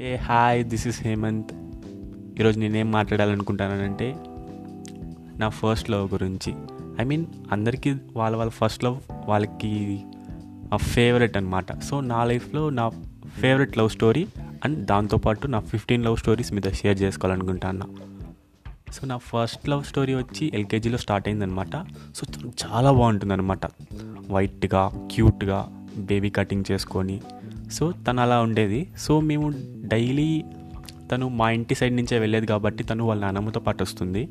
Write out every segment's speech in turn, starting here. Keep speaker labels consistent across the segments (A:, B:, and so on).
A: Hey hi this is Hemanth. ఈరోజు నేనేం మాట్లాడాలనుకుంటానంటే నా ఫస్ట్ లవ్ గురించి. ఐ మీన్ అందరికీ వాళ్ళ వాళ్ళ ఫస్ట్ లవ్ వాళ్ళకి ఆ ఫేవరెట్ అనమాట సో నా లైఫ్లో నా ఫేవరెట్ లవ్ స్టోరీ అండ్ దాంతోపాటు నా ఫిఫ్టీన్ లవ్ స్టోరీస్ మీద షేర్ చేసుకోవాలనుకుంటాను సో నా ఫస్ట్ లవ్ స్టోరీ వచ్చి ఎల్కేజీలో స్టార్ట్ అయిందనమాట సో చాలా బాగుంటుందన్నమాట. వైట్గా క్యూట్గా బేబీ కటింగ్ చేసుకొని. సో తను అలా ఉండేది. సో మేము డైలీ తను మా ఇంటి సైడ్ నుంచే వెళ్ళేది కాబట్టి తను వాళ్ళ నాన్నమ్మతో పాటు వస్తుంది.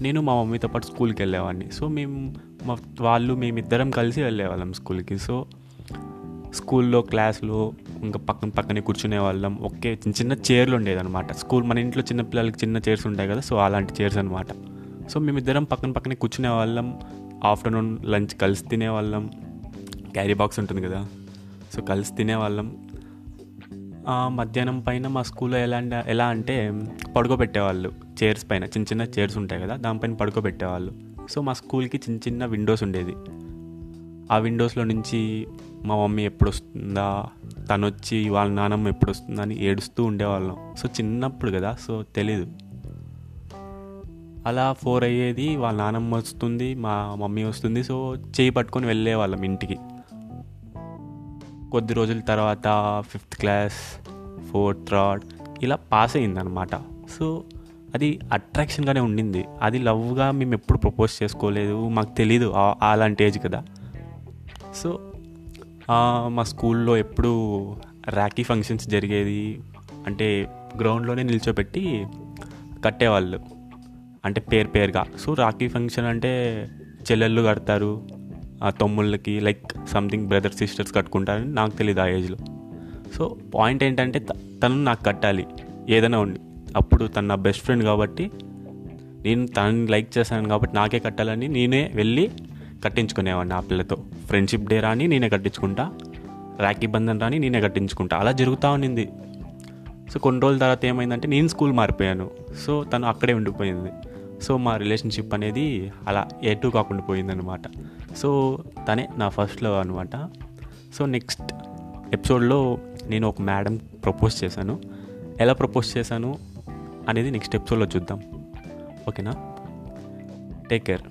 A: నేను మా మమ్మీతో పాటు స్కూల్కి వెళ్ళేవాడిని. సో మేము మా వాళ్ళు మేమిద్దరం కలిసి వెళ్ళేవాళ్ళం స్కూల్కి. సో స్కూల్లో క్లాస్లో ఇంకా పక్కన పక్కనే కూర్చునే వాళ్ళం. ఒకే చిన్న చిన్న చైర్లు ఉండేదన్నమాట. స్కూల్ మన ఇంట్లో చిన్న పిల్లలకి చిన్న చైర్స్ ఉంటాయి కదా సో అలాంటి చైర్స్ అనమాట సో మేమిద్దరం పక్కన పక్కనే కూర్చునే వాళ్ళం. ఆఫ్టర్నూన్ లంచ్ కలిసి తినేవాళ్ళం. క్యారీ బాక్స్ ఉంటుంది కదా సో కలిసి తినేవాళ్ళం. మధ్యాహ్నం పైన మా స్కూల్లో ఎలా ఎలా అంటే పడుకోబెట్టేవాళ్ళు. చైర్స్ పైన చిన్న చిన్న చైర్స్ ఉంటాయి కదా దానిపైన పడుకోబెట్టేవాళ్ళు. సో మా స్కూల్కి చిన్న చిన్న విండోస్ ఉండేది. ఆ విండోస్లో నుంచి మా మమ్మీ ఎప్పుడు వస్తుందా తను వచ్చి వాళ్ళ నాన్నమ్మ ఎప్పుడు వస్తుందా అని ఏడుస్తూ ఉండేవాళ్ళం. సో చిన్నప్పుడు కదా సో తెలీదు. అలా ఫోర్ అయ్యేది వాళ్ళ నాన్నమ్మ వస్తుంది మా మమ్మీ వస్తుంది. సో చేయి పట్టుకొని వెళ్ళేవాళ్ళం ఇంటికి. కొద్ది రోజుల తర్వాత ఫిఫ్త్ క్లాస్ ఫోర్త్ థర్డ్ ఇలా పాస్ అయిందనమాట సో అది అట్రాక్షన్గానే ఉండింది. అది లవ్గా మేము ఎప్పుడు ప్రపోజ్ చేసుకోలేదు. మాకు తెలీదు అలాంటి ఏజ్ కదా. సో మా స్కూల్లో ఎప్పుడు ర్యాకీ ఫంక్షన్స్ జరిగేది. అంటే గ్రౌండ్లోనే నిల్చోబెట్టి కట్టేవాళ్ళు. అంటే పేరు పేరుగా. సో రాఖీ ఫంక్షన్ అంటే చెల్లెళ్ళు కడతారు. ఆ తమ్ముళ్ళకి లైక్ సంథింగ్ బ్రదర్ సిస్టర్స్ కట్టుకుంటారని నాకు తెలియదు ఆ ఏజ్లో సో పాయింట్ ఏంటంటే తను నాకు కట్టాలి. ఏదైనా ఉండి. అప్పుడు తను నా బెస్ట్ ఫ్రెండ్ కాబట్టి నేను తనని లైక్ చేశాను కాబట్టి నాకే కట్టాలని నేనే వెళ్ళి కట్టించుకునేవాడిని ఆ పిల్లతో. ఫ్రెండ్షిప్ డే రాని నేనే కట్టించుకుంటా. రాఖీ బంధన్ రాని నేనే కట్టించుకుంటా. అలా జరుగుతూ ఉన్నింది సో కొన్ని రోజుల తర్వాత ఏమైందంటే నేను స్కూల్ మారిపోయాను. సో తను అక్కడే ఉండిపోయింది. సో మా రిలేషన్షిప్ అనేది అలా ఎటు కాకుండా పోయిందనమాట సో తనే నా ఫస్ట్ లవ్ అనమాట సో నెక్స్ట్ ఎపిసోడ్లో నేను ఒక మేడం ప్రపోజ్ చేశాను. ఎలా ప్రపోజ్ చేశాను అనేది నెక్స్ట్ ఎపిసోడ్లో చూద్దాం. ఓకేనా? Take care.